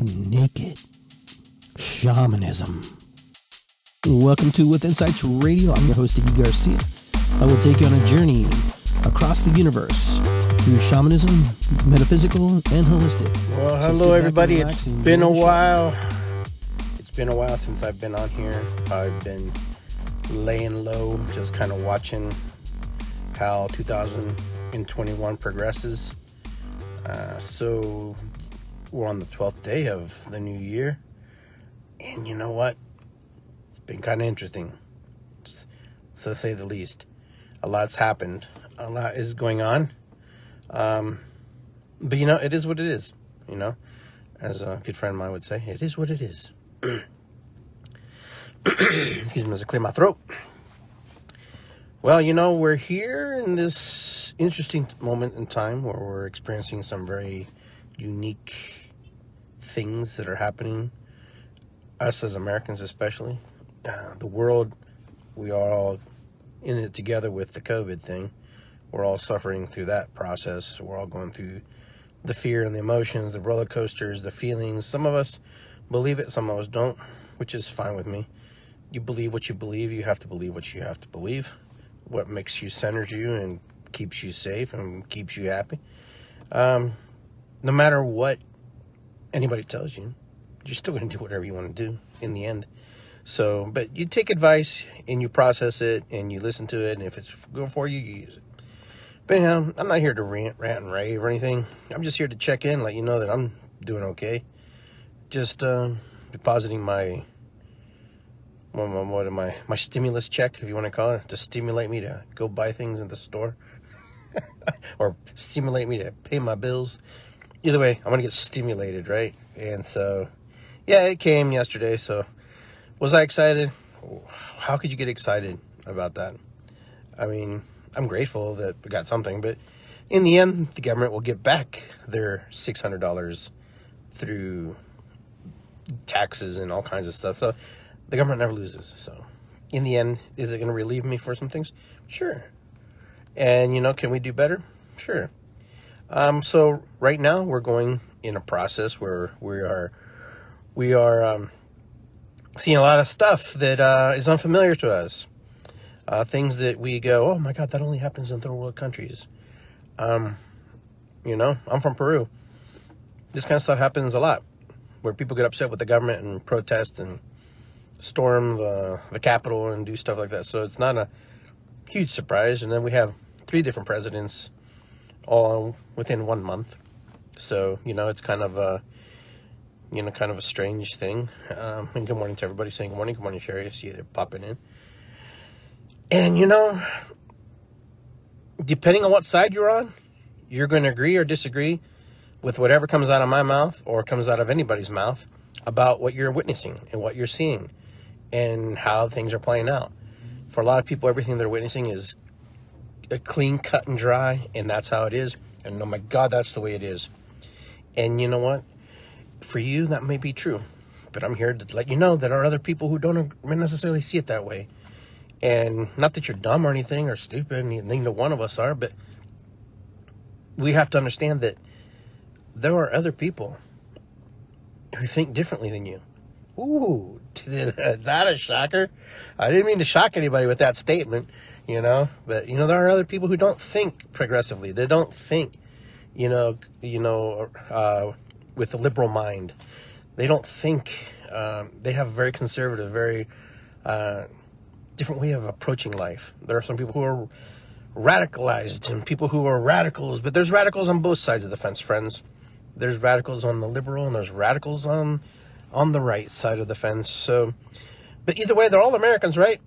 naked shamanism. Welcome to With Insights Radio. I'm your host, Iggy Garcia. I will take you on a journey across the universe through shamanism, metaphysical, and holistic. Well, hello, everybody. It's been a while. It's been a while since I've been on here. I've been laying low, just kind of watching how 2021 progresses. Uh, so we're on the 12th day of the new year. And you know what? It's been kind of interesting, to say the least. A lot's happened, a lot is going on. Um, but you know, it is what it is. You know, as a good friend of mine would say, it is what it is. Excuse me, as I clear my throat. Well, you know, we're here in this interesting moment in time where we're experiencing some very unique things that are happening. Us as Americans, especially. Uh, the world, we are all in it together with the COVID thing. We're all suffering through that process. We're all going through the fear and the emotions, the roller coasters, the feelings. Some of us believe it, some of us don't, which is fine with me. You believe what you believe, you have to believe what you have to believe what makes you centers you and keeps you safe and keeps you happy. Um, no matter what anybody tells you, you're still going to do whatever you want to do in the end. So, but you take advice and you process it and you listen to it, and if it's good for you, you use it. But anyhow, I'm not here to rant, rant and rave or anything. I'm just here to check in, let you know that I'm doing okay. Just uh, depositing my what am I? My stimulus check, if you want to call it, to stimulate me to go buy things in the store, or stimulate me to pay my bills. Either way, I'm gonna get stimulated, right? And so, yeah, it came yesterday. So, was I excited? How could you get excited about that? I mean, I'm grateful that we got something, but in the end, the government will get back their six hundred dollars through taxes and all kinds of stuff. So the government never loses. So, in the end, is it going to relieve me for some things? Sure. And you know, can we do better? Sure. Um, so right now we're going in a process where we are we are um, seeing a lot of stuff that uh, is unfamiliar to us. Uh, things that we go, oh my god, that only happens in third world countries. Um, you know, I'm from Peru. This kind of stuff happens a lot, where people get upset with the government and protest and storm the the capital and do stuff like that. So it's not a huge surprise. And then we have three different presidents all within one month. So you know it's kind of a you know kind of a strange thing. Um, and good morning to everybody saying good morning. Good morning, Sherry. I see you there popping in. And you know, depending on what side you're on, you're going to agree or disagree with whatever comes out of my mouth or comes out of anybody's mouth about what you're witnessing and what you're seeing and how things are playing out. For a lot of people, everything they're witnessing is clean, cut, and dry, and that's how it is. And oh my God, that's the way it is. And you know what? For you, that may be true, but I'm here to let you know that there are other people who don't necessarily see it that way. And not that you're dumb or anything or stupid, neither one of us are, but we have to understand that there are other people who think differently than you. Ooh, that a shocker? I didn't mean to shock anybody with that statement, you know. But you know, there are other people who don't think progressively. They don't think, you know, you know, uh, with a liberal mind. They don't think. Um, they have a very conservative, very uh, different way of approaching life. There are some people who are radicalized and people who are radicals, but there's radicals on both sides of the fence, friends. There's radicals on the liberal and there's radicals on on the right side of the fence. So, but either way, they're all Americans, right?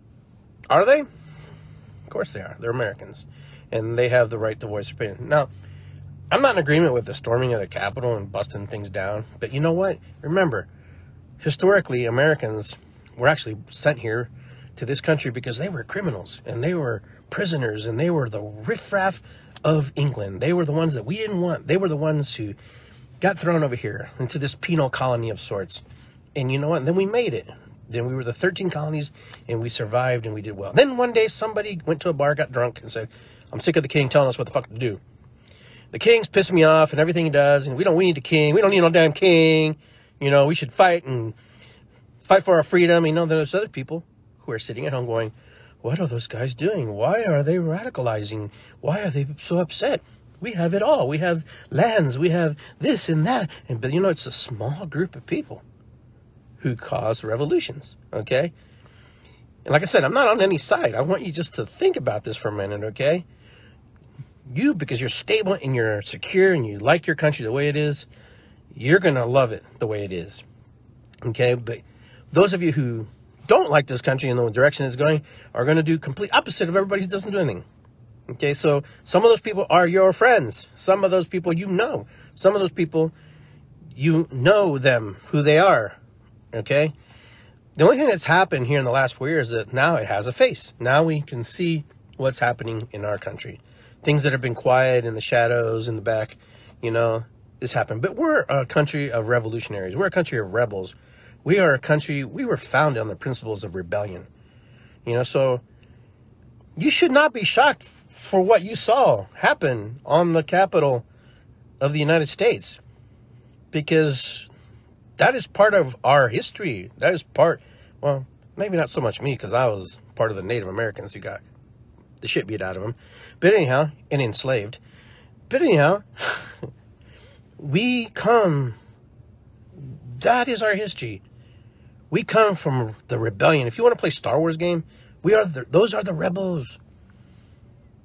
Are they? Of course they are. They're Americans, and they have the right to voice opinion. Now, I'm not in agreement with the storming of the Capitol and busting things down, but you know what? Remember, historically, Americans were actually sent here to this country because they were criminals and they were prisoners and they were the riffraff of England. They were the ones that we didn't want. They were the ones who got thrown over here into this penal colony of sorts. And you know what? And then we made it. Then we were the 13 colonies and we survived and we did well. Then one day somebody went to a bar, got drunk, and said, I'm sick of the king telling us what the fuck to do. The king's pissing me off and everything he does, and we don't we need a king. We don't need no damn king. You know, we should fight and fight for our freedom. You know, there's other people who are sitting at home going, what are those guys doing? Why are they radicalizing? Why are they so upset? We have it all. We have lands. We have this and that. And but you know, it's a small group of people who cause revolutions. Okay. And like I said, I'm not on any side. I want you just to think about this for a minute. Okay. You, because you're stable and you're secure and you like your country the way it is, you're gonna love it the way it is. Okay. But those of you who don't like this country and the direction it's going are going to do complete opposite of everybody who doesn't do anything. Okay, so some of those people are your friends. Some of those people you know. Some of those people you know them, who they are. Okay? The only thing that's happened here in the last four years is that now it has a face. Now we can see what's happening in our country. Things that have been quiet in the shadows, in the back, you know, this happened. But we're a country of revolutionaries. We're a country of rebels. We are a country, we were founded on the principles of rebellion. You know, so you should not be shocked for what you saw happen on the Capitol of the United States because that is part of our history. That is part, well, maybe not so much me because I was part of the Native Americans who got the shit beat out of them. But anyhow, and enslaved. But anyhow, we come, that is our history. We come from the rebellion. If you want to play Star Wars game, we are the, those are the rebels.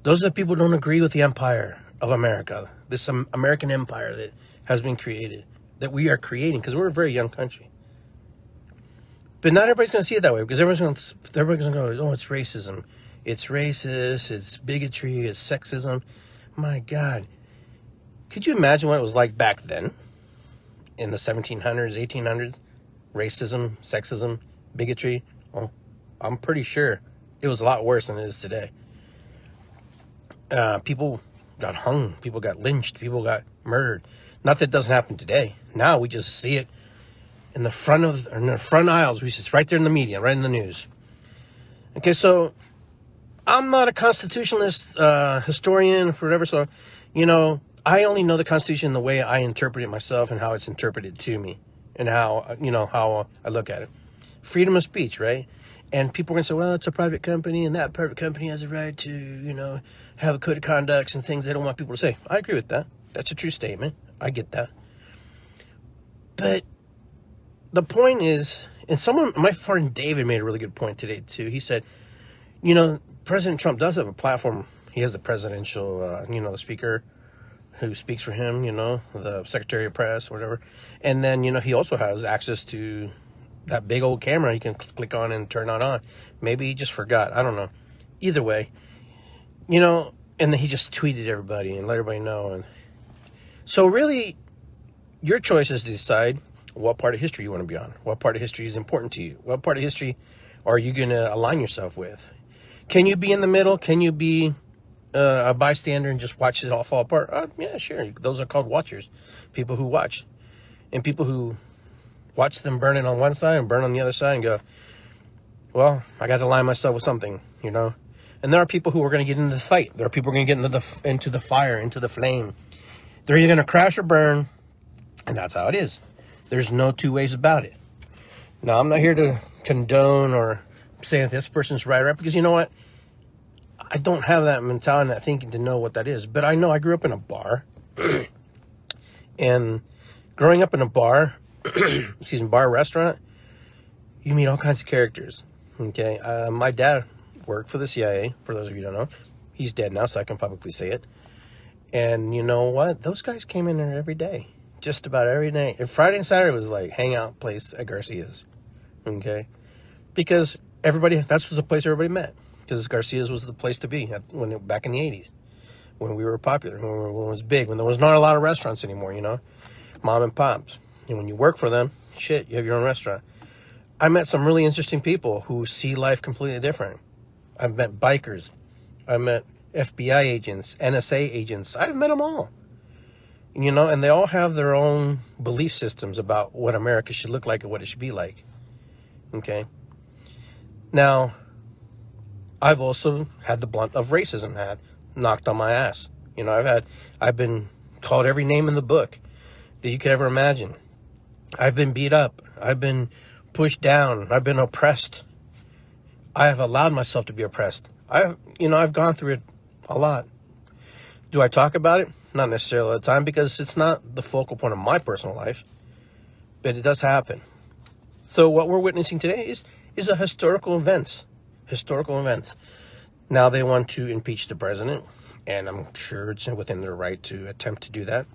Those are the people who don't agree with the empire of America, this um, American empire that has been created, that we are creating, because we're a very young country. But not everybody's going to see it that way, because everyone's going to, everybody's going to go, oh, it's racism. It's racist, it's bigotry, it's sexism. My God. Could you imagine what it was like back then? In the 1700s, 1800s? racism, sexism, bigotry, well, I'm pretty sure it was a lot worse than it is today. Uh, people got hung, people got lynched, people got murdered. Not that it doesn't happen today. Now we just see it in the front of in the front aisles. We just right there in the media, right in the news. Okay, so I'm not a constitutionalist uh, historian, or whatever. So, you know, I only know the Constitution the way I interpret it myself and how it's interpreted to me and how you know how I look at it. Freedom of speech, right? And people are gonna say, well, it's a private company, and that private company has a right to, you know, have a code of conduct and things they don't want people to say. I agree with that. That's a true statement. I get that. But the point is, and someone, my friend David made a really good point today too. He said, you know, President Trump does have a platform. He has the presidential, uh, you know, the speaker who speaks for him, you know, the Secretary of Press, whatever. And then, you know, he also has access to that big old camera you can click on and turn on on. Maybe he just forgot. I don't know. Either way, you know, and then he just tweeted everybody and let everybody know. And so, really, your choice is to decide what part of history you want to be on. What part of history is important to you? What part of history are you going to align yourself with? Can you be in the middle? Can you be uh, a bystander and just watch it all fall apart? Uh, yeah, sure. Those are called watchers, people who watch, and people who watch them burn it on one side and burn on the other side and go, well, I got to align myself with something, you know. And there are people who are going to get into the fight. There are people who are going to get into the into the fire, into the flame. They're either going to crash or burn, and that's how it is. There's no two ways about it. Now, I'm not here to condone or say that this person's right or right because you know what I don't have that mentality, that thinking to know what that is. But I know I grew up in a bar, and growing up in a bar, excuse me, bar restaurant, you meet all kinds of characters. Okay, uh, my dad worked for the CIA. For those of you don't know, he's dead now, so I can publicly say it. And you know what? Those guys came in there every day, just about every. And Friday and Saturday was like hangout place at Garcia's. Okay, because everybody that's was the place everybody met because Garcia's was the place to be when it, back in the 80s when we were popular, when, when, it was big, when there was not a lot of restaurants anymore, you know, mom and pops. And when you work for them, shit, you have your own restaurant. I met some really interesting people who see life completely different. I've met bikers. I met FBI agents, NSA agents. I've met them all. You know, and they all have their own belief systems about what America should look like and what it should be like. Okay. Now, I've also had the blunt of racism had knocked on my ass. You know, I've had, I've been called every name in the book that you could ever imagine. I've been beat up. I've been pushed down. I've been oppressed. I have allowed myself to be oppressed. I've, you know, I've gone through it a lot. Do I talk about it? Not necessarily all the time because it's not the focal point of my personal life, but it does happen. So what we're witnessing today is is a historical events, historical events. Now they want to impeach the president, and I'm sure it's within their right to attempt to do that.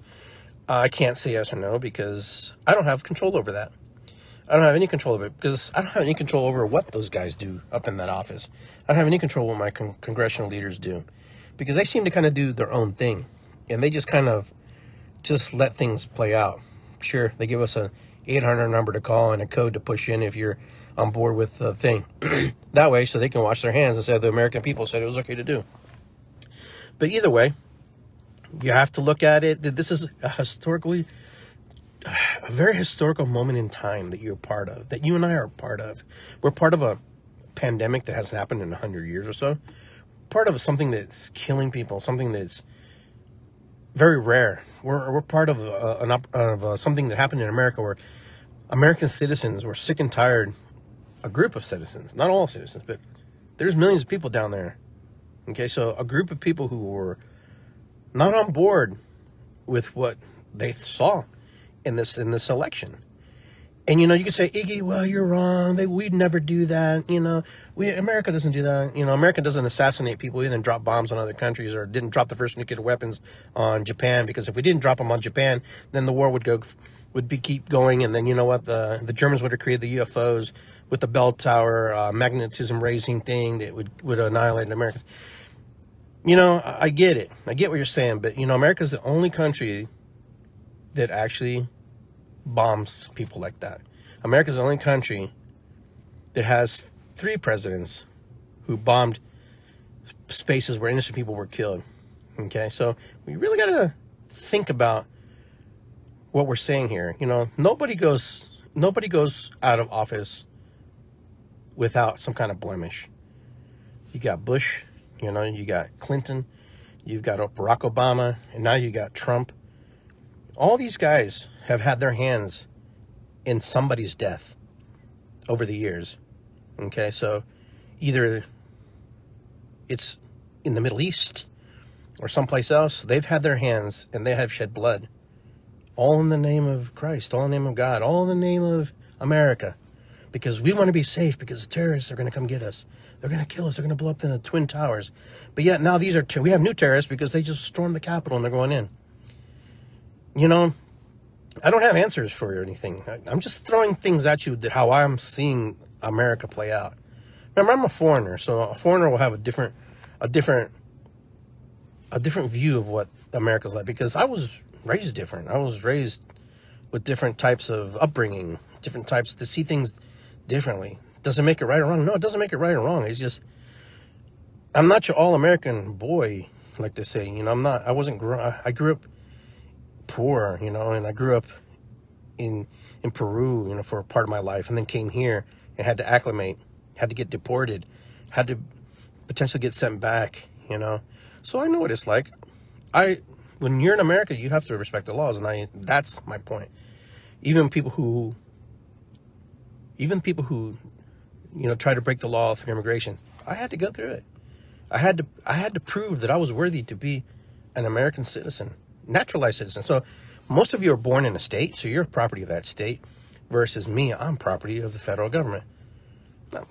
I can't say yes or no because I don't have control over that. I don't have any control over it because I don't have any control over what those guys do up in that office. I don't have any control what my con- congressional leaders do because they seem to kind of do their own thing and they just kind of just let things play out. Sure, they give us a 800 number to call and a code to push in if you're on board with the thing. that way, so they can wash their hands and say the American people said it was okay to do. But either way, you have to look at it. This is a historically, a very historical moment in time that you're part of, that you and I are part of. We're part of a pandemic that hasn't happened in 100 years or so. Part of something that's killing people, something that's very rare. We're, we're part of, uh, an, of uh, something that happened in America where American citizens were sick and tired, a group of citizens, not all citizens, but there's millions of people down there. Okay, so a group of people who were not on board with what they saw in this in this election. And you know, you could say, Iggy, well, you're wrong. They, we'd never do that. You know, we America doesn't do that. You know, America doesn't assassinate people either and drop bombs on other countries or didn't drop the first nuclear weapons on Japan because if we didn't drop them on Japan, then the war would go would be keep going, and then you know what the the Germans would have created the UFOs with the bell tower uh, magnetism raising thing that would would annihilate Americans you know, I get it. I get what you're saying, but you know, America's the only country that actually bombs people like that. America's the only country that has three presidents who bombed spaces where innocent people were killed. Okay, so we really got to think about what we're saying here. You know, nobody goes nobody goes out of office without some kind of blemish. You got Bush, you know, you got Clinton, you've got Barack Obama, and now you got Trump. All these guys have had their hands in somebody's death over the years. Okay, so either it's in the Middle East or someplace else, they've had their hands and they have shed blood. All in the name of Christ, all in the name of God, all in the name of America. Because we want to be safe because the terrorists are going to come get us. They're going to kill us. They're going to blow up the Twin Towers. But yet now these are, ter- we have new terrorists because they just stormed the Capitol and they're going in. You know, I don't have answers for you or anything. I'm just throwing things at you that how I'm seeing America play out. Remember, I'm a foreigner, so a foreigner will have a different, a different, a different view of what America's like because I was raised different. I was raised with different types of upbringing, different types to see things differently. Does it make it right or wrong? No, it doesn't make it right or wrong. It's just I'm not your all American boy, like they say. You know, I'm not. I wasn't. I grew up poor, you know, and I grew up in in Peru, you know, for a part of my life, and then came here and had to acclimate, had to get deported, had to potentially get sent back, you know. So I know what it's like. I when you're in America, you have to respect the laws, and I that's my point. Even people who even people who you know, try to break the law through immigration. I had to go through it. I had to I had to prove that I was worthy to be an American citizen, naturalized citizen. So most of you are born in a state, so you're property of that state, versus me, I'm property of the federal government.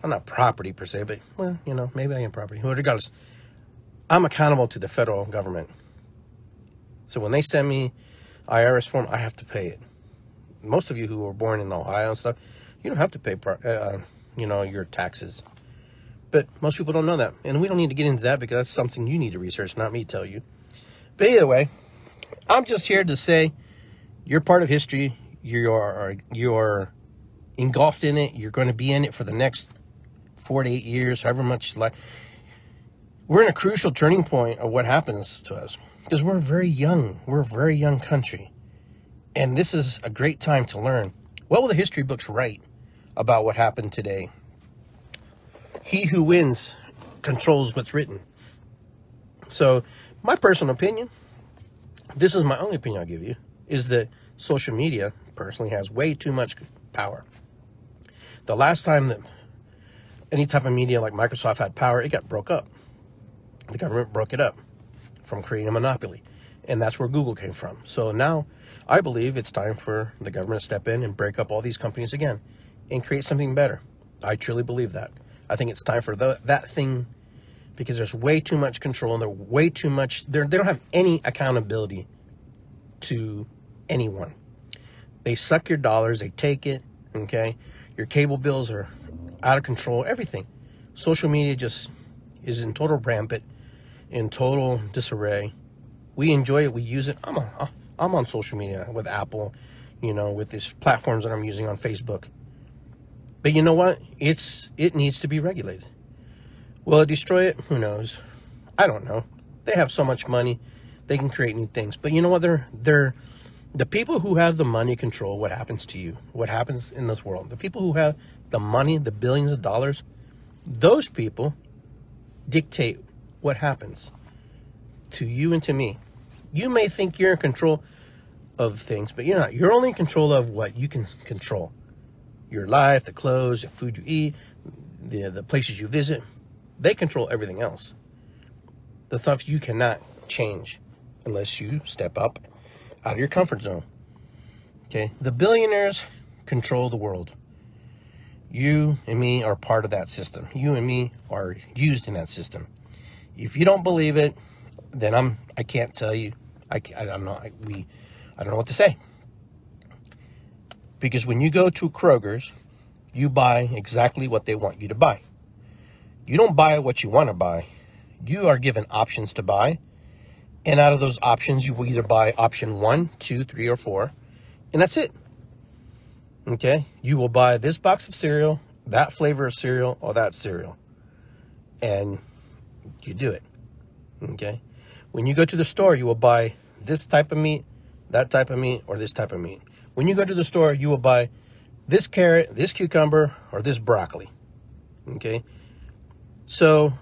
I'm not property per se, but well, you know, maybe I am property. Regardless, I'm accountable to the federal government. So when they send me IRS form, I have to pay it. Most of you who were born in Ohio and stuff, you don't have to pay uh, you know, your taxes. But most people don't know that. And we don't need to get into that because that's something you need to research, not me tell you. But either way, I'm just here to say you're part of history. You're you're engulfed in it. You're going to be in it for the next four to eight years, however much like we're in a crucial turning point of what happens to us because we're very young. We're a very young country. And this is a great time to learn. What will the history books write about what happened today. He who wins controls what's written. So, my personal opinion, this is my only opinion I'll give you, is that social media, personally has way too much power. The last time that any type of media like Microsoft had power, it got broke up. The government broke it up from creating a monopoly. And that's where Google came from. So now I believe it's time for the government to step in and break up all these companies again and create something better. I truly believe that. I think it's time for the, that thing because there's way too much control and they're way too much, they don't have any accountability to anyone. They suck your dollars, they take it, okay? Your cable bills are out of control, everything. Social media just is in total rampant, in total disarray. We enjoy it, we use it. I'm, a, I'm on social media with Apple, you know, with these platforms that I'm using on Facebook. But you know what? It's it needs to be regulated. Will it destroy it? Who knows? I don't know. They have so much money, they can create new things. But you know what? They're they're the people who have the money control what happens to you, what happens in this world. The people who have the money, the billions of dollars, those people dictate what happens to you and to me. You may think you're in control of things, but you're not. You're only in control of what you can control your life, the clothes, the food you eat, the, the places you visit. They control everything else. The stuff you cannot change unless you step up out of your comfort zone. Okay, the billionaires control the world. You and me are part of that system. You and me are used in that system. If you don't believe it, then I'm I can't tell you. I, I don't know. I, we I don't know what to say. Because when you go to Kroger's, you buy exactly what they want you to buy. You don't buy what you want to buy. You are given options to buy. And out of those options, you will either buy option one, two, three, or four. And that's it. Okay? You will buy this box of cereal, that flavor of cereal, or that cereal. And you do it. Okay? When you go to the store, you will buy this type of meat, that type of meat, or this type of meat. When you go to the store, you will buy this carrot, this cucumber, or this broccoli. Okay? So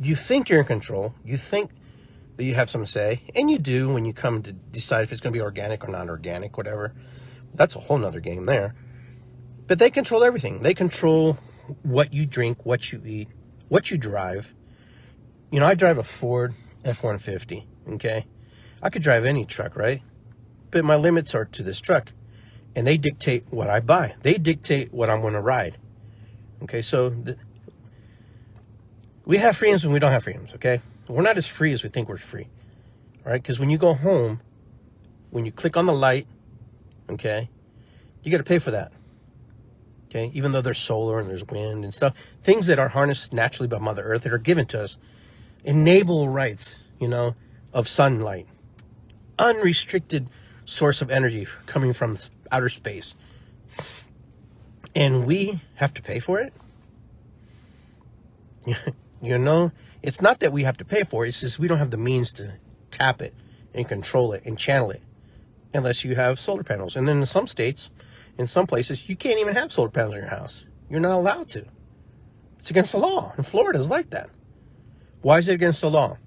you think you're in control. You think that you have some say, and you do when you come to decide if it's going to be organic or non organic, whatever. That's a whole nother game there. But they control everything. They control what you drink, what you eat, what you drive. You know, I drive a Ford F 150, okay? I could drive any truck, right? But my limits are to this truck. And they dictate what I buy, they dictate what I'm going to ride. Okay, so we have freedoms and we don't have freedoms, okay? We're not as free as we think we're free, right? Because when you go home, when you click on the light, okay, you got to pay for that, okay? Even though there's solar and there's wind and stuff, things that are harnessed naturally by Mother Earth that are given to us, enable rights, you know, of sunlight, unrestricted source of energy coming from outer space. And we have to pay for it? you know, it's not that we have to pay for it, it's just we don't have the means to tap it and control it and channel it unless you have solar panels. And then in some states, in some places, you can't even have solar panels in your house. You're not allowed to. It's against the law. And Florida is like that. Why is it against the law?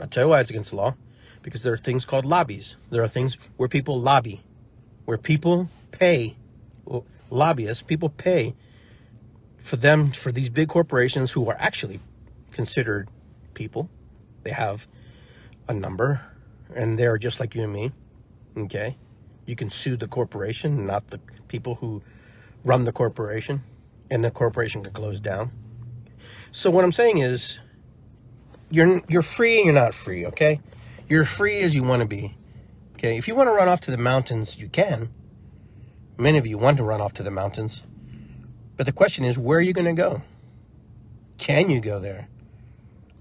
I'll tell you why it's against the law. Because there are things called lobbies. There are things where people lobby, where people pay, lobbyists, people pay for them, for these big corporations who are actually considered people. They have a number, and they're just like you and me. Okay? You can sue the corporation, not the people who run the corporation, and the corporation can close down. So what I'm saying is you're you're free and you're not free, okay? You're free as you want to be. Okay? If you want to run off to the mountains, you can. Many of you want to run off to the mountains. But the question is, where are you going to go? Can you go there?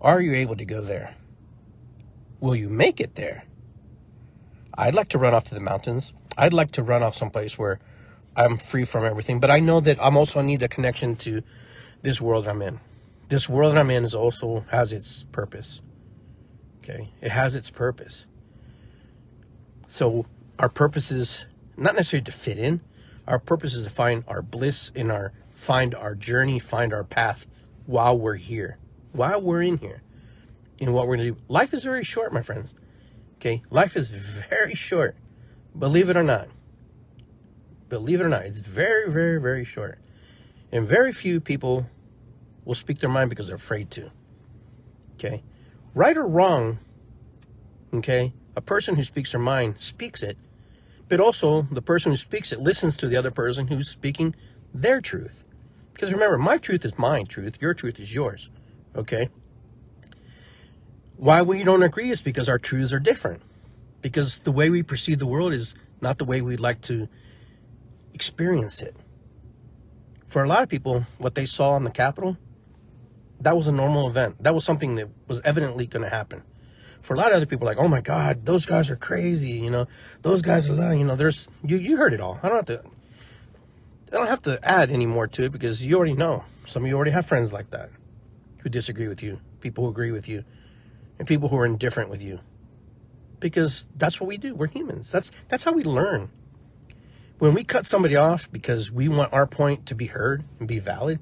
Are you able to go there? Will you make it there? I'd like to run off to the mountains. I'd like to run off someplace where I'm free from everything, but I know that I'm also need a connection to this world I'm in. This world I'm in is also has its purpose. Okay? It has its purpose. So our purpose is not necessarily to fit in. Our purpose is to find our bliss in our find our journey, find our path while we're here while we're in here and what we're going to do. Life is very short, my friends. Okay? Life is very short. Believe it or not. Believe it or not, it's very, very, very short. And very few people will speak their mind because they're afraid to. Okay? Right or wrong, okay, a person who speaks their mind speaks it, but also the person who speaks it listens to the other person who's speaking their truth. Because remember, my truth is my truth, your truth is yours. Okay? Why we don't agree is because our truths are different. Because the way we perceive the world is not the way we'd like to experience it. For a lot of people, what they saw in the Capitol, that was a normal event. That was something that was evidently going to happen. For a lot of other people, like, oh my God, those guys are crazy. You know, those guys are, you know, there's, you, you heard it all. I don't have to, I don't have to add any more to it because you already know. Some of you already have friends like that who disagree with you, people who agree with you, and people who are indifferent with you. Because that's what we do. We're humans. That's that's how we learn. When we cut somebody off because we want our point to be heard and be valid,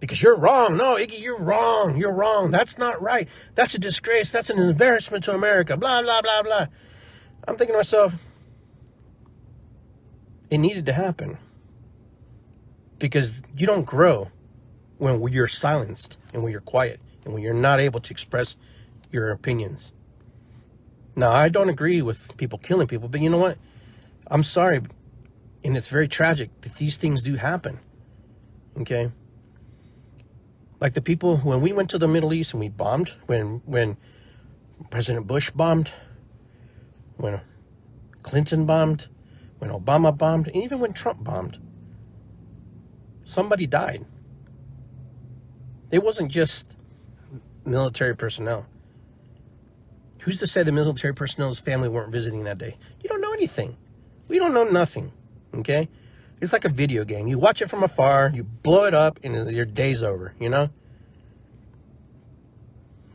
because you're wrong. No, Iggy, you're wrong. You're wrong. That's not right. That's a disgrace. That's an embarrassment to America. Blah, blah, blah, blah. I'm thinking to myself, it needed to happen because you don't grow when you're silenced and when you're quiet and when you're not able to express your opinions. Now, I don't agree with people killing people, but you know what? I'm sorry, and it's very tragic that these things do happen. Okay? Like the people when we went to the Middle East and we bombed, when when President Bush bombed, when Clinton bombed, when Obama bombed, and even when Trump bombed somebody died. It wasn't just military personnel. Who's to say the military personnel's family weren't visiting that day? You don't know anything. We don't know nothing. Okay? It's like a video game. You watch it from afar, you blow it up, and your day's over, you know?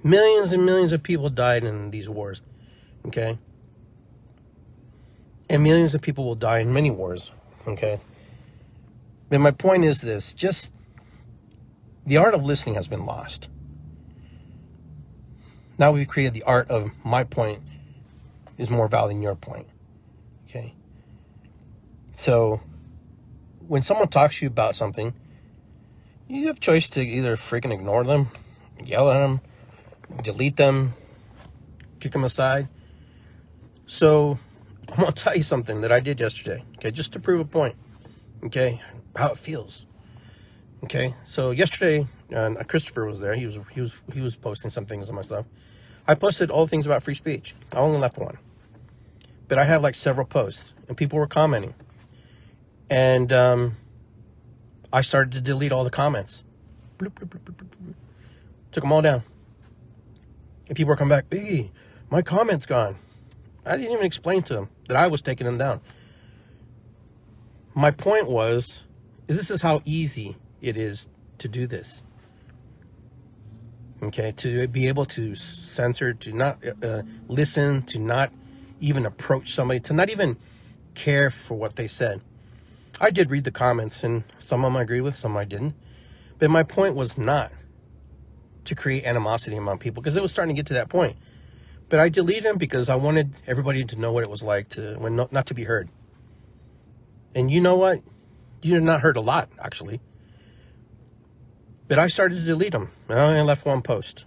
Millions and millions of people died in these wars. Okay? And millions of people will die in many wars. Okay? But my point is this just the art of listening has been lost. Now we've created the art of my point is more valid than your point. Okay. So when someone talks to you about something, you have choice to either freaking ignore them, yell at them, delete them, kick them aside. So I'm gonna tell you something that I did yesterday, okay, just to prove a point. Okay, how it feels. Okay, so yesterday, uh, Christopher was there. He was he was he was posting some things on my stuff. I posted all things about free speech. I only left one, but I had like several posts, and people were commenting, and um, I started to delete all the comments. Bloop, bloop, bloop, Took them all down, and people were coming back. My comments gone. I didn't even explain to them that I was taking them down. My point was this is how easy it is to do this. Okay, to be able to censor, to not uh, listen, to not even approach somebody, to not even care for what they said. I did read the comments, and some of them I agree with, some I didn't. But my point was not to create animosity among people because it was starting to get to that point. But I deleted them because I wanted everybody to know what it was like to when not, not to be heard. And you know what? you have not heard a lot, actually. But I started to delete them. I only left one post.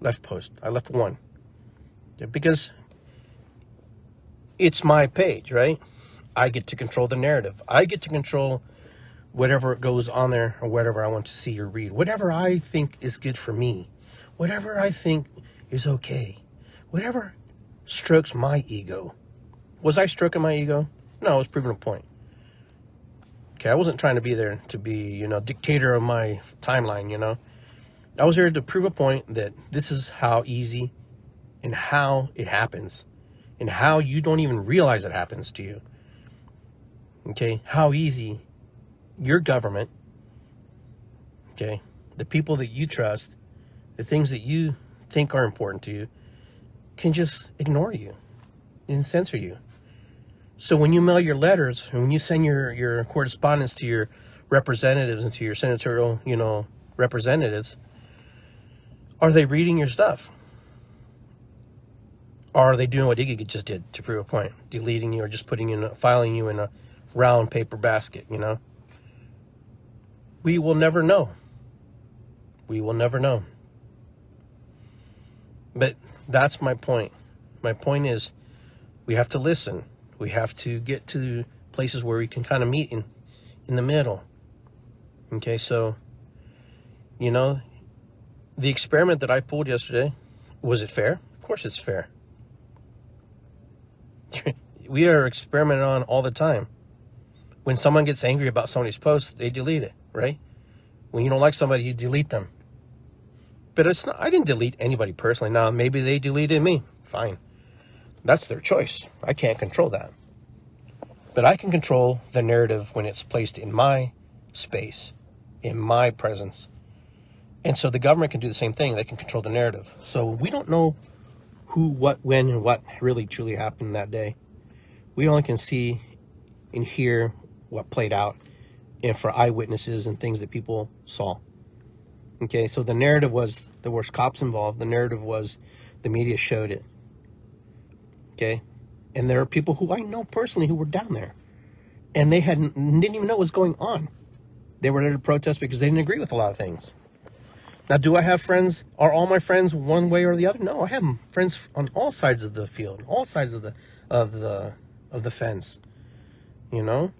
Left post. I left one. Because it's my page, right? I get to control the narrative. I get to control whatever goes on there or whatever I want to see or read. Whatever I think is good for me. Whatever I think is okay. Whatever strokes my ego. Was I stroking my ego? No, I was proving a point. Okay, I wasn't trying to be there to be, you know, dictator of my timeline, you know. I was here to prove a point that this is how easy and how it happens and how you don't even realize it happens to you. Okay, how easy your government, okay, the people that you trust, the things that you think are important to you, can just ignore you and censor you. So when you mail your letters and when you send your, your correspondence to your representatives and to your senatorial, you know, representatives, are they reading your stuff? Or are they doing what Iggy just did to prove a point? Deleting you or just putting you in, filing you in a round paper basket, you know? We will never know. We will never know. But that's my point. My point is we have to listen. We have to get to places where we can kind of meet in in the middle. Okay, so you know, the experiment that I pulled yesterday, was it fair? Of course it's fair. we are experimenting on all the time. When someone gets angry about somebody's post, they delete it, right? When you don't like somebody, you delete them. But it's not I didn't delete anybody personally. Now maybe they deleted me. Fine. That's their choice. I can't control that. But I can control the narrative when it's placed in my space, in my presence. And so the government can do the same thing. They can control the narrative. So we don't know who, what, when, and what really truly happened that day. We only can see and hear what played out and for eyewitnesses and things that people saw. Okay, so the narrative was there was cops involved. The narrative was the media showed it. Okay, and there are people who I know personally who were down there, and they hadn't didn't even know what was going on. They were there to protest because they didn't agree with a lot of things. Now, do I have friends? Are all my friends one way or the other? No, I have friends on all sides of the field, all sides of the of the of the fence. You know,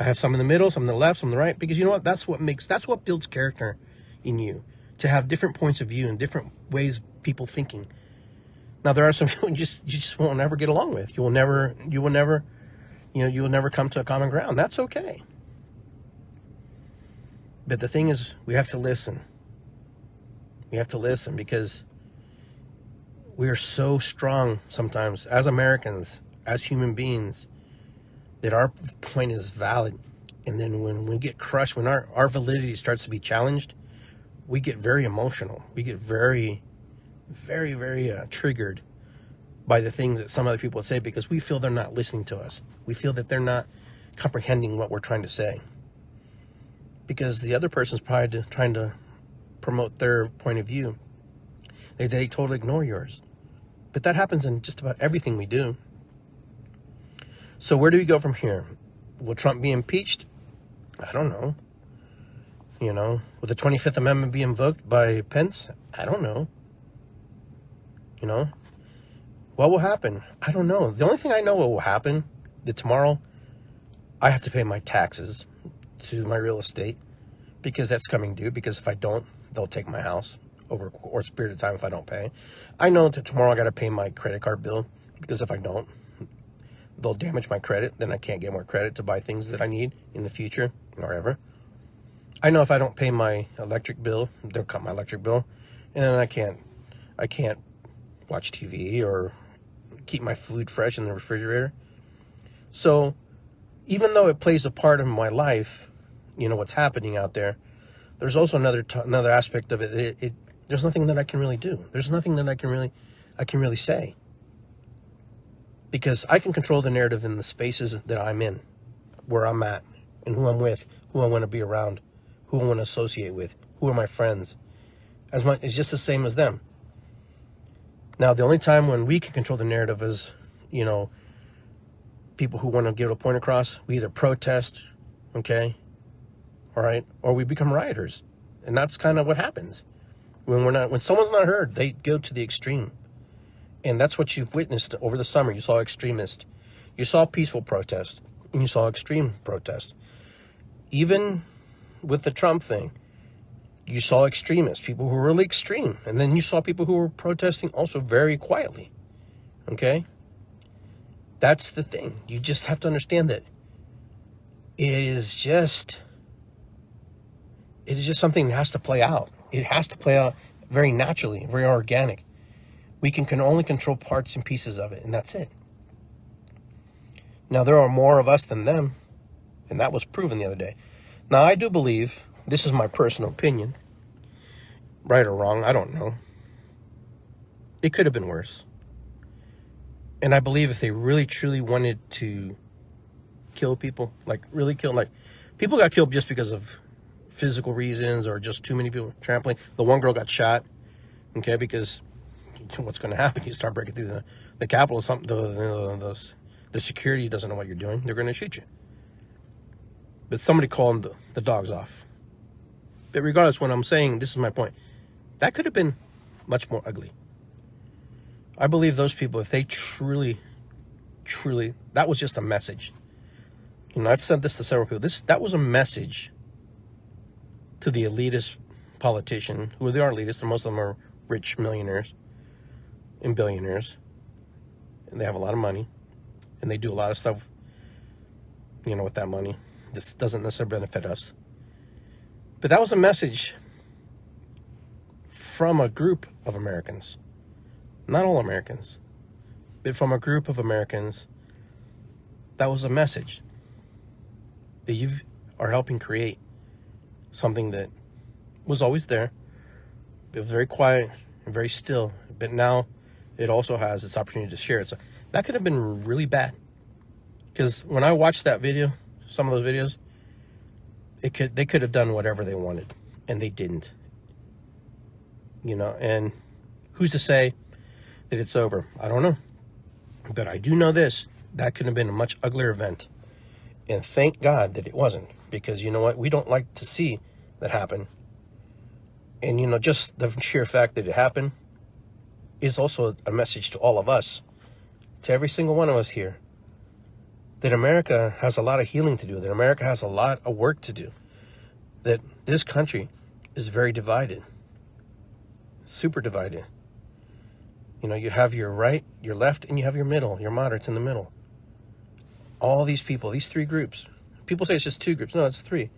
I have some in the middle, some in the left, some in the right, because you know what? That's what makes that's what builds character in you to have different points of view and different ways people thinking. Now there are some people you just you just won't never get along with. You will never you will never you know you will never come to a common ground. That's okay. But the thing is, we have to listen. We have to listen because we are so strong sometimes as Americans, as human beings, that our point is valid. And then when we get crushed, when our, our validity starts to be challenged, we get very emotional. We get very very, very uh, triggered by the things that some other people say because we feel they're not listening to us. We feel that they're not comprehending what we're trying to say. Because the other person's probably trying to promote their point of view. They, they totally ignore yours. But that happens in just about everything we do. So, where do we go from here? Will Trump be impeached? I don't know. You know, will the 25th Amendment be invoked by Pence? I don't know. You know, what will happen? I don't know. The only thing I know what will happen that tomorrow I have to pay my taxes to my real estate because that's coming due. Because if I don't, they'll take my house over a course period of time if I don't pay. I know that tomorrow I got to pay my credit card bill because if I don't, they'll damage my credit. Then I can't get more credit to buy things that I need in the future or ever. I know if I don't pay my electric bill, they'll cut my electric bill, and then I can't, I can't watch TV or keep my food fresh in the refrigerator. So, even though it plays a part in my life, you know what's happening out there. There's also another t- another aspect of it, it, it. There's nothing that I can really do. There's nothing that I can really, I can really say. Because I can control the narrative in the spaces that I'm in, where I'm at, and who I'm with, who I want to be around, who I want to associate with, who are my friends. As much, it's just the same as them. Now, the only time when we can control the narrative is, you know, people who want to get a point across. We either protest, okay, all right, or we become rioters, and that's kind of what happens when we're not when someone's not heard. They go to the extreme, and that's what you've witnessed over the summer. You saw extremist, you saw peaceful protest, and you saw extreme protest. Even with the Trump thing, you saw extremists, people who were really extreme, and then you saw people who were protesting also very quietly. Okay? That's the thing. You just have to understand that it is just it is just something that has to play out. It has to play out very naturally, very organic. We can, can only control parts and pieces of it, and that's it. Now there are more of us than them, and that was proven the other day. Now I do believe this is my personal opinion. Right or wrong, I don't know. It could have been worse. And I believe if they really truly wanted to kill people, like really kill, like people got killed just because of physical reasons or just too many people trampling. The one girl got shot, okay, because what's going to happen? You start breaking through the, the Capitol, something, the, the, the, the security doesn't know what you're doing. They're going to shoot you. But somebody called the, the dogs off. But regardless, what I'm saying, this is my point. That could have been much more ugly. I believe those people, if they truly, truly, that was just a message. You know, I've said this to several people. This that was a message to the elitist politician, who they are elitist, and most of them are rich millionaires and billionaires, and they have a lot of money, and they do a lot of stuff. You know, with that money, this doesn't necessarily benefit us. But that was a message from a group of Americans not all Americans, but from a group of Americans, that was a message that you are helping create something that was always there, but was very quiet and very still. But now it also has its opportunity to share it. So that could have been really bad. Because when I watched that video, some of those videos, it could they could have done whatever they wanted, and they didn't. You know, and who's to say that it's over. I don't know. But I do know this that could have been a much uglier event. And thank God that it wasn't. Because you know what? We don't like to see that happen. And you know, just the sheer fact that it happened is also a message to all of us, to every single one of us here, that America has a lot of healing to do, that America has a lot of work to do, that this country is very divided, super divided. You know, you have your right, your left, and you have your middle, your moderates in the middle. All these people, these three groups. People say it's just two groups. No, it's three.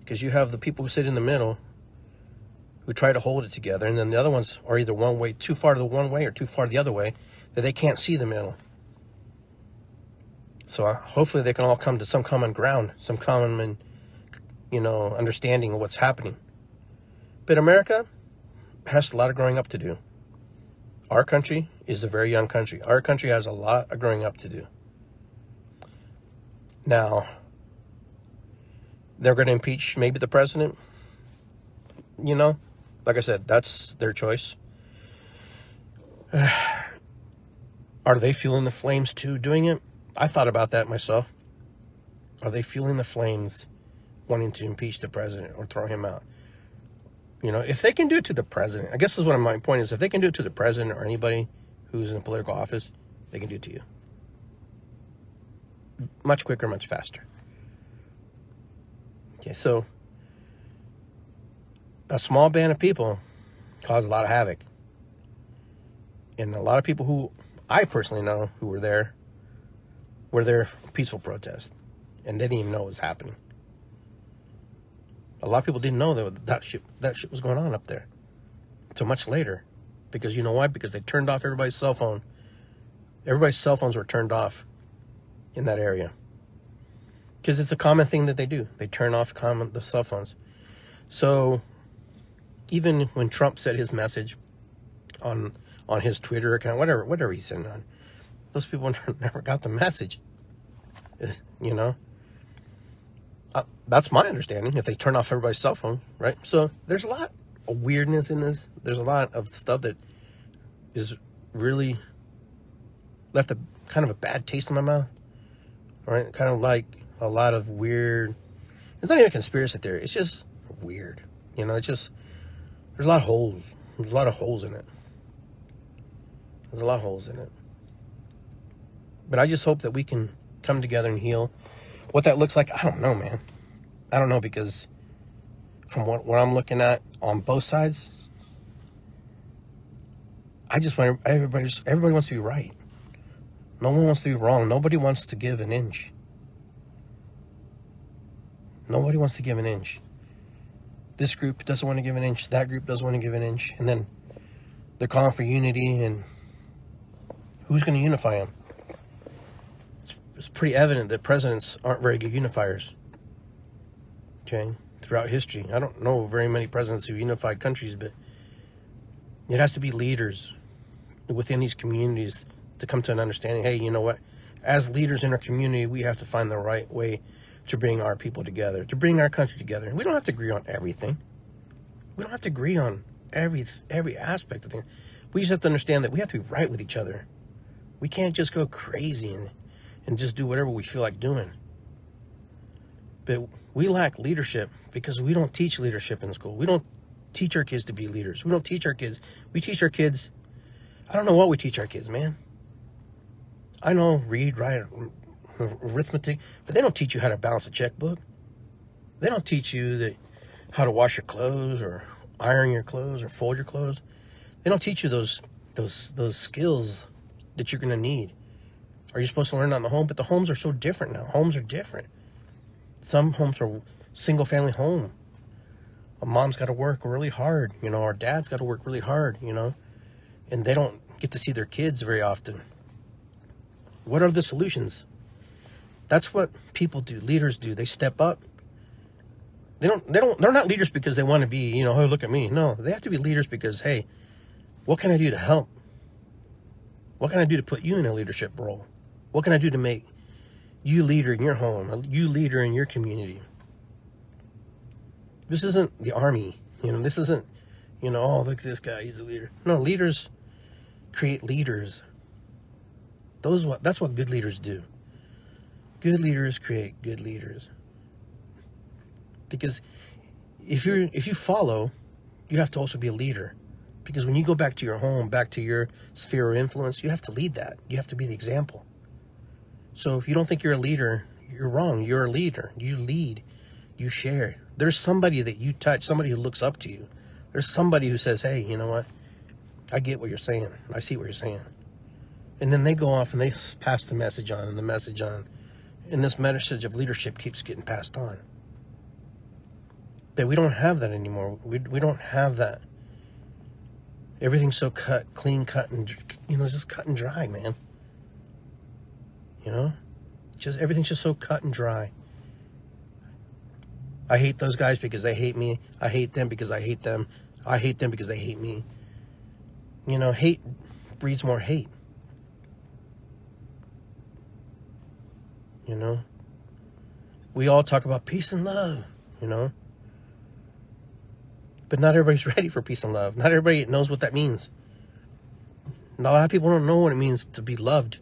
Because you have the people who sit in the middle who try to hold it together, and then the other ones are either one way, too far to the one way, or too far the other way, that they can't see the middle. So uh, hopefully they can all come to some common ground, some common, you know, understanding of what's happening. But America has a lot of growing up to do. Our country is a very young country. Our country has a lot of growing up to do. Now, they're going to impeach maybe the president. You know, like I said, that's their choice. Are they fueling the flames too doing it? I thought about that myself. Are they fueling the flames wanting to impeach the president or throw him out? You know, if they can do it to the president, I guess is what my point is. If they can do it to the president or anybody who's in a political office, they can do it to you. Much quicker, much faster. Okay, so a small band of people cause a lot of havoc. And a lot of people who I personally know who were there were there peaceful protest and they didn't even know what was happening. A lot of people didn't know that that shit that shit was going on up there until much later, because you know why? Because they turned off everybody's cell phone. Everybody's cell phones were turned off in that area because it's a common thing that they do. They turn off common the cell phones. So even when Trump said his message on on his Twitter account, whatever whatever he said on, those people never got the message. You know, uh, that's my understanding. If they turn off everybody's cell phone, right? So there's a lot of weirdness in this. There's a lot of stuff that is really left a kind of a bad taste in my mouth. Right? Kind of like a lot of weird. It's not even a conspiracy theory. It's just weird. You know, it's just there's a lot of holes. There's a lot of holes in it. There's a lot of holes in it. But I just hope that we can come together and heal what that looks like, I don't know, man. I don't know because from what, what I'm looking at on both sides, I just want everybody. Everybody wants to be right. No one wants to be wrong. Nobody wants to give an inch. Nobody wants to give an inch. This group doesn't want to give an inch. That group doesn't want to give an inch. And then they're calling for unity. And who's going to unify them? It's pretty evident that presidents aren't very good unifiers. Okay, throughout history, I don't know very many presidents who unified countries, but it has to be leaders within these communities to come to an understanding. Hey, you know what? As leaders in our community, we have to find the right way to bring our people together, to bring our country together. We don't have to agree on everything. We don't have to agree on every every aspect of things. We just have to understand that we have to be right with each other. We can't just go crazy and and just do whatever we feel like doing. But we lack leadership because we don't teach leadership in school. We don't teach our kids to be leaders. We don't teach our kids. We teach our kids. I don't know what we teach our kids, man. I know read, write, arithmetic, but they don't teach you how to balance a checkbook. They don't teach you that how to wash your clothes or iron your clothes or fold your clothes. They don't teach you those those those skills that you're going to need. Are you supposed to learn on the home? But the homes are so different now. Homes are different. Some homes are single family home. A mom's got to work really hard, you know, our dad's got to work really hard, you know, and they don't get to see their kids very often. What are the solutions? That's what people do, leaders do. They step up. They don't they don't they're not leaders because they want to be, you know, oh look at me. No, they have to be leaders because hey, what can I do to help? What can I do to put you in a leadership role? What can I do to make you leader in your home, you leader in your community? This isn't the army, you know, this isn't, you know, oh, look at this guy, he's a leader. No, leaders create leaders. Those what that's what good leaders do. Good leaders create good leaders. Because if you if you follow, you have to also be a leader. Because when you go back to your home, back to your sphere of influence, you have to lead that. You have to be the example. So if you don't think you're a leader, you're wrong. You're a leader. You lead. You share. There's somebody that you touch, somebody who looks up to you. There's somebody who says, hey, you know what? I get what you're saying. I see what you're saying. And then they go off and they pass the message on and the message on. And this message of leadership keeps getting passed on. But we don't have that anymore. We, we don't have that everything's so cut, clean cut, and you know, it's just cut and dry, man. You know, just everything's just so cut and dry. I hate those guys because they hate me. I hate them because I hate them. I hate them because they hate me. You know, hate breeds more hate. You know, we all talk about peace and love, you know. But not everybody's ready for peace and love. Not everybody knows what that means. a lot of people don't know what it means to be loved.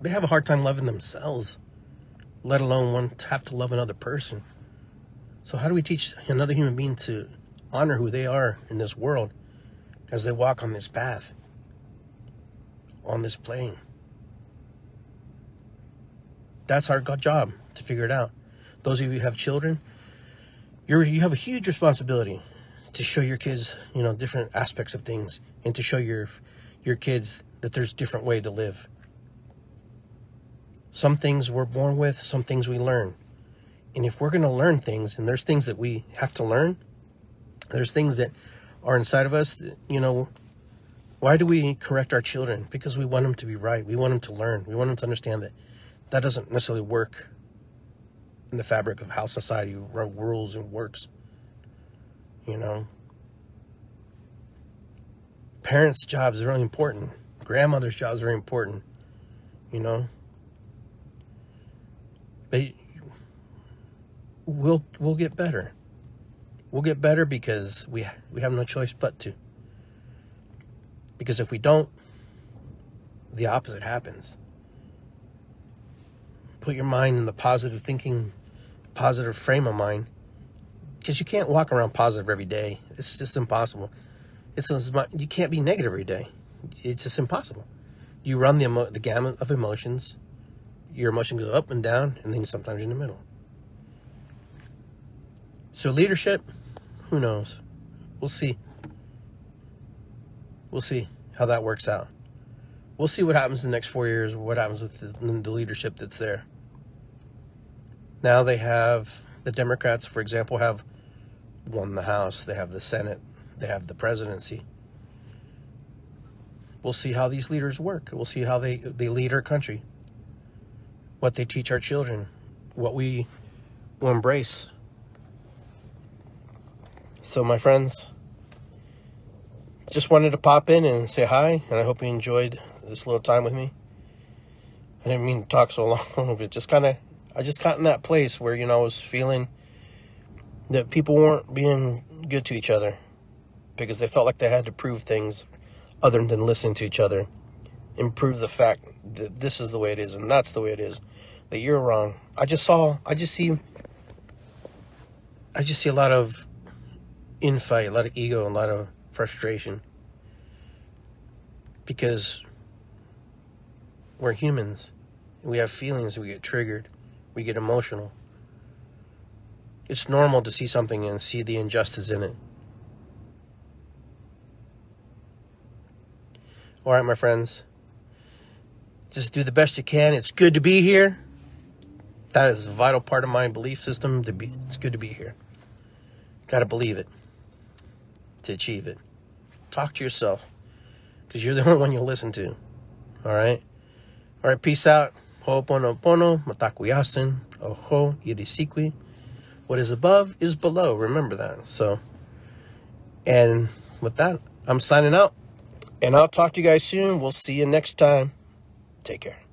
They have a hard time loving themselves, let alone want to have to love another person. So, how do we teach another human being to honor who they are in this world as they walk on this path, on this plane? That's our job to figure it out. Those of you who have children, you're, you have a huge responsibility to show your kids, you know, different aspects of things and to show your your kids that there's different way to live. Some things we're born with, some things we learn. And if we're going to learn things and there's things that we have to learn, there's things that are inside of us that, you know, why do we correct our children? Because we want them to be right. We want them to learn. We want them to understand that that doesn't necessarily work in the fabric of how society rules and works. You know, parents' job is really important. Grandmother's job is very important. You know, but we'll we'll get better. We'll get better because we we have no choice but to. Because if we don't, the opposite happens. Put your mind in the positive thinking, positive frame of mind, because you can't walk around positive every day. It's just impossible. It's you can't be negative every day. It's just impossible. You run the the gamut of emotions. Your emotions go up and down, and then sometimes in the middle. So leadership, who knows? We'll see. We'll see how that works out. We'll see what happens in the next four years. What happens with the, the leadership that's there. Now they have the Democrats, for example, have won the House, they have the Senate, they have the presidency. We'll see how these leaders work. We'll see how they, they lead our country, what they teach our children, what we will embrace. So, my friends, just wanted to pop in and say hi, and I hope you enjoyed this little time with me. I didn't mean to talk so long, but just kind of, I just got in that place where, you know, I was feeling that people weren't being good to each other because they felt like they had to prove things other than listening to each other and prove the fact that this is the way it is and that's the way it is that you're wrong i just saw i just see I just see a lot of infight, a lot of ego, a lot of frustration. Because we're humans. We have feelings, we get triggered, we get emotional. It's normal to see something and see the injustice in it. All right, my friends. Just do the best you can. It's good to be here. That is a vital part of my belief system. To be, it's good to be here. Got to believe it to achieve it. Talk to yourself because you're the only one you'll listen to. All right. All right. Peace out. Ho'oponopono, Mitakuye Oyasin, oho, irisikwi. What is above is below. Remember that. So, and with that, I'm signing out. And I'll talk to you guys soon. We'll see you next time. Take care.